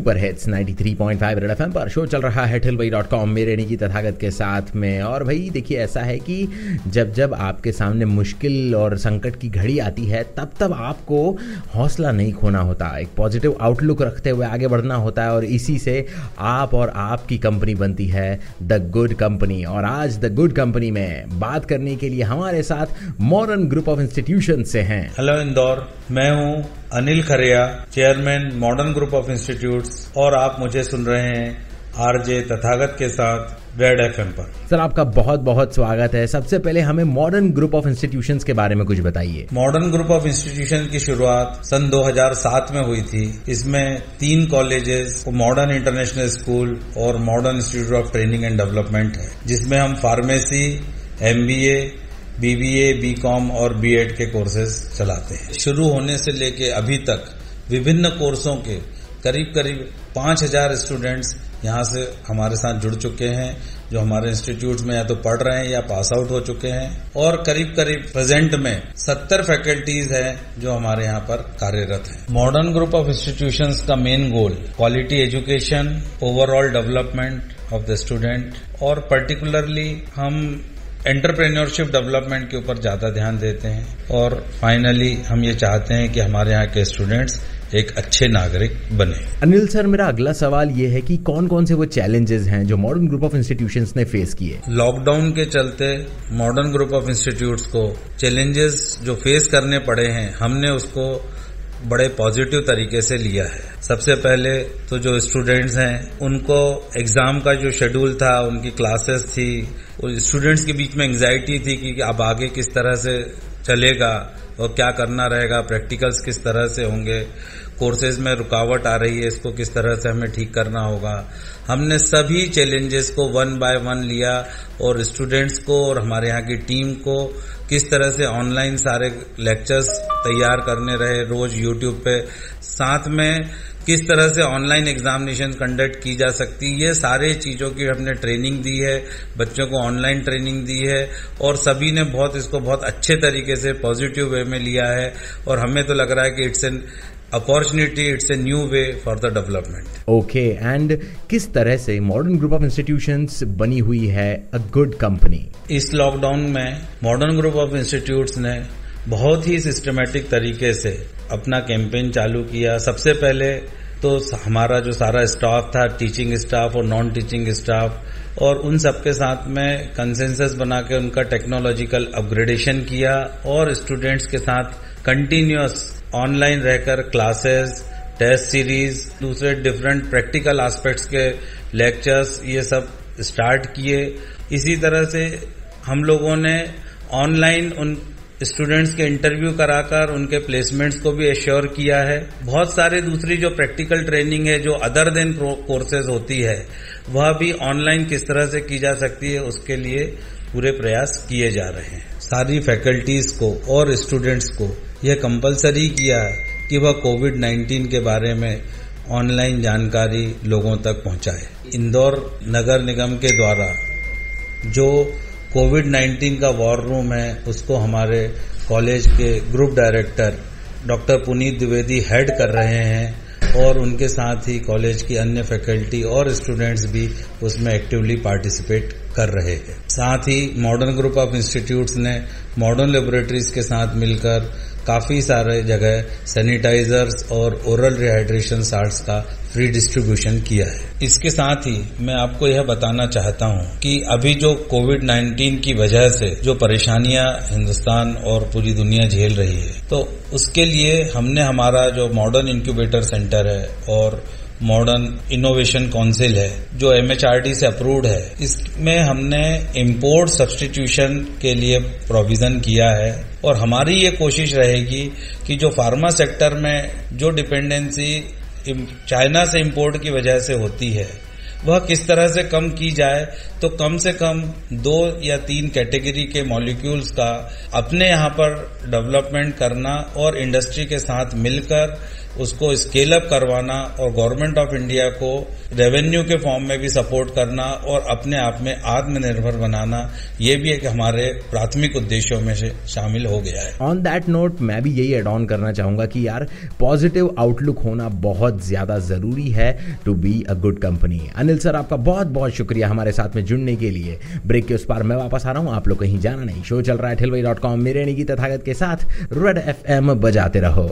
super hits 93.5 red FM पर। Show चल रहा है ठिलवई डॉट कॉम। मेरे निकी तथागत के साथ में। और भाई, देखिए, ऐसा है कि जब जब आपके सामने मुश्किल और संकट की घड़ी आती है, तब तब आपको हौसला नहीं खोना होता। एक पॉजिटिव आउटलुक रखते हुए आगे बढ़ना होता है और इसी से आप और आपकी कंपनी बनती है द गुड कंपनी और आज द गुड कंपनी में बात करने के लिए हमारे साथ मॉडर्न ग्रुप ऑफ़ इंस्टीट्यूशन से हैं। हेलो इंदौर, मैं हूँ Anil Khariya, chairman modern group of institutes और आप मुझे सुन रहे हैं आरजे तथागत के साथ रेड एफ़ पर। सर आपका बहुत बहुत स्वागत है। सबसे पहले हमें मॉडर्न ग्रुप ऑफ़ इंस्टीट्यूशन के बारे में कुछ बताइए। मॉडर्न ग्रुप ऑफ़ इंस्टीट्यूशन की शुरुआत सन 2007 में हुई थी। इसमें तीन कॉलेजेस मॉडर्न इंटरनेशनल स्कूल और modern institute of training and development है जिसमें हम फार्मेसी एमबीए बीबीए बीकॉम और बीएड के कोर्सेज चलाते हैं। शुरू होने से लेके अभी तक विभिन्न कोर्सों के करीब करीब पाँच हज़ार स्टूडेंट्स यहाँ से हमारे साथ जुड़ चुके हैं, जो हमारे इंस्टीट्यूट में या तो पढ़ रहे हैं या पास आउट हो चुके हैं, और करीब करीब प्रेजेंट में सत्तर फैकल्टीज हैं जो हमारे यहाँ पर कार्यरत हैं। मॉडर्न ग्रुप ऑफ़ इंस्टीट्यूशंस का main goal quality education overall development of the student और पर्टिकुलरली हम एंटरप्रेन्योरशिप डेवलपमेंट के ऊपर ज़्यादा ध्यान देते हैं, और फाइनली हम ये चाहते हैं कि हमारे यहाँ के स्टूडेंट्स एक अच्छे नागरिक बने। अनिल सर मेरा अगला सवाल ये है कि कौन कौन से वो चैलेंजेस हैं जो मॉडर्न ग्रुप ऑफ़ इंस्टीट्यूशंस ने फेस किए? लॉकडाउन के चलते मॉडर्न ग्रुप ऑफ़ इंस्टीट्यूट को चैलेंजेस जो फेस करने पड़े हैं हमने उसको बड़े पॉजिटिव तरीके से लिया है। सबसे पहले तो जो स्टूडेंट्स हैं उनको एग्ज़ाम का जो शेड्यूल था उनकी क्लासेस थी स्टूडेंट्स के बीच में एंग्जाइटी थी कि अब आगे किस तरह से चलेगा। और क्या करना रहेगा? प्रैक्टिकल्स किस तरह से होंगे? कोर्सेज में रुकावट आ रही है, इसको किस तरह से हमें ठीक करना होगा? हमने सभी चैलेंजेस को वन बाय वन लिया और स्टूडेंट्स को और हमारे यहाँ की टीम को किस तरह से ऑनलाइन सारे लेक्चर्स तैयार करने रहे, रोज यूट्यूब पे, साथ में किस तरह से ऑनलाइन एग्जामिनेशन कंडक्ट की जा सकती है, ये सारे चीज़ों की हमने ट्रेनिंग दी है, बच्चों को ऑनलाइन ट्रेनिंग दी है और सभी ने बहुत, इसको बहुत अच्छे तरीके से पॉजिटिव वे में लिया है और हमें तो लग रहा है कि it's an opportunity it's a new way for the development okay and किस तरह से मॉडर्न ग्रुप ऑफ़ इंस्टीट्यूशंस बनी हुई है अ गुड कंपनी इस लॉकडाउन में मॉडर्न ग्रुप ऑफ़ इंस्टीट्यूट्स ने बहुत ही सिस्टमेटिक तरीके से अपना कैंपेन चालू किया। सबसे पहले तो हमारा जो सारा स्टाफ था टीचिंग स्टाफ और नॉन टीचिंग स्टाफ और उन सबके साथ में कंसेंसस बना के उनका टेक्नोलॉजिकल अपग्रेडेशन किया और स्टूडेंट्स के साथ कंटिन्यूस ऑनलाइन रहकर क्लासेस टेस्ट सीरीज़ दूसरे डिफरेंट प्रैक्टिकल एस्पेक्ट्स के लेक्चर्स ये सब स्टार्ट किए। इसी तरह से हम लोगों ने ऑनलाइन उन स्टूडेंट्स के इंटरव्यू कराकर उनके प्लेसमेंट्स को भी एश्योर किया है। बहुत सारे दूसरी जो प्रैक्टिकल ट्रेनिंग है, जो अदर देन कोर्सेज होती है, वह भी ऑनलाइन किस तरह से की जा सकती है, उसके लिए पूरे प्रयास किए जा रहे हैं। सारी फैकल्टीज को और स्टूडेंट्स को। यह कंपलसरी किया कि वह कोविड 19 के बारे में ऑनलाइन जानकारी लोगों तक पहुँचाए। इंदौर नगर निगम के द्वारा जो कोविड 19 का वॉर रूम है, उसको हमारे कॉलेज के group director doctor Puneet Dwivedi head कर रहे हैं। और उनके साथ ही कॉलेज की अन्य फैकल्टी और स्टूडेंट्स भी उसमें एक्टिवली पार्टिसिपेट कर रहे हैं। साथ ही मॉडर्न ग्रुप ऑफ़ इंस्टीट्यूट्स ने मॉडर्न लेबोरेटरीज के साथ मिलकर काफ़ी सारे जगह सैनिटाइजर्स और ओरल रिहाइड्रेशन साल्ट्स का फ्री डिस्ट्रीब्यूशन किया है। इसके साथ ही मैं आपको यह बताना चाहता हूँ कि अभी जो कोविड 19 की वजह से जो परेशानियाँ हिंदुस्तान और पूरी दुनिया झेल रही है तो उसके लिए हमने हमारा जो मॉडर्न इंक्यूबेटर सेंटर है और मॉडर्न इनोवेशन काउंसिल है, जो एमएचआरडी से अप्रूव्ड है, इसमें हमने इम्पोर्ट सब्सटीट्यूशन के लिए प्रोविज़न किया है। और हमारी ये कोशिश रहेगी कि जो फार्मा सेक्टर में जो डिपेंडेंसी चाइना से इंपोर्ट की वजह से होती है वह किस तरह से कम की जाए तो कम से कम दो या तीन कैटेगरी के मॉलिक्यूल्स का अपने यहाँ पर डेवलपमेंट करना और इंडस्ट्री के साथ मिलकर उसको स्केल अप करवाना और गवर्नमेंट ऑफ़ इंडिया को रेवेन्यू के फॉर्म में भी सपोर्ट करना और अपने आप में आत्मनिर्भर बनाना, ये भी एक हमारे प्राथमिक उद्देश्यों में से शामिल हो गया है। ऑन दैट नोट मैं भी यही एड ऑन करना चाहूँगा कि यार पॉजिटिव आउटलुक होना बहुत ज़्यादा ज़रूरी है to be a good company Anil sir, आपका बहुत बहुत शुक्रिया हमारे साथ में जुड़ने के लिए। ब्रेक के उस पार मैं वापस आ रहा हूँ, आप लोग कहीं जाना नहीं। शो चल रहा है ठेलवाई डॉट कॉम मेरे तथागत के साथ रेड एफ़ बजाते रहो।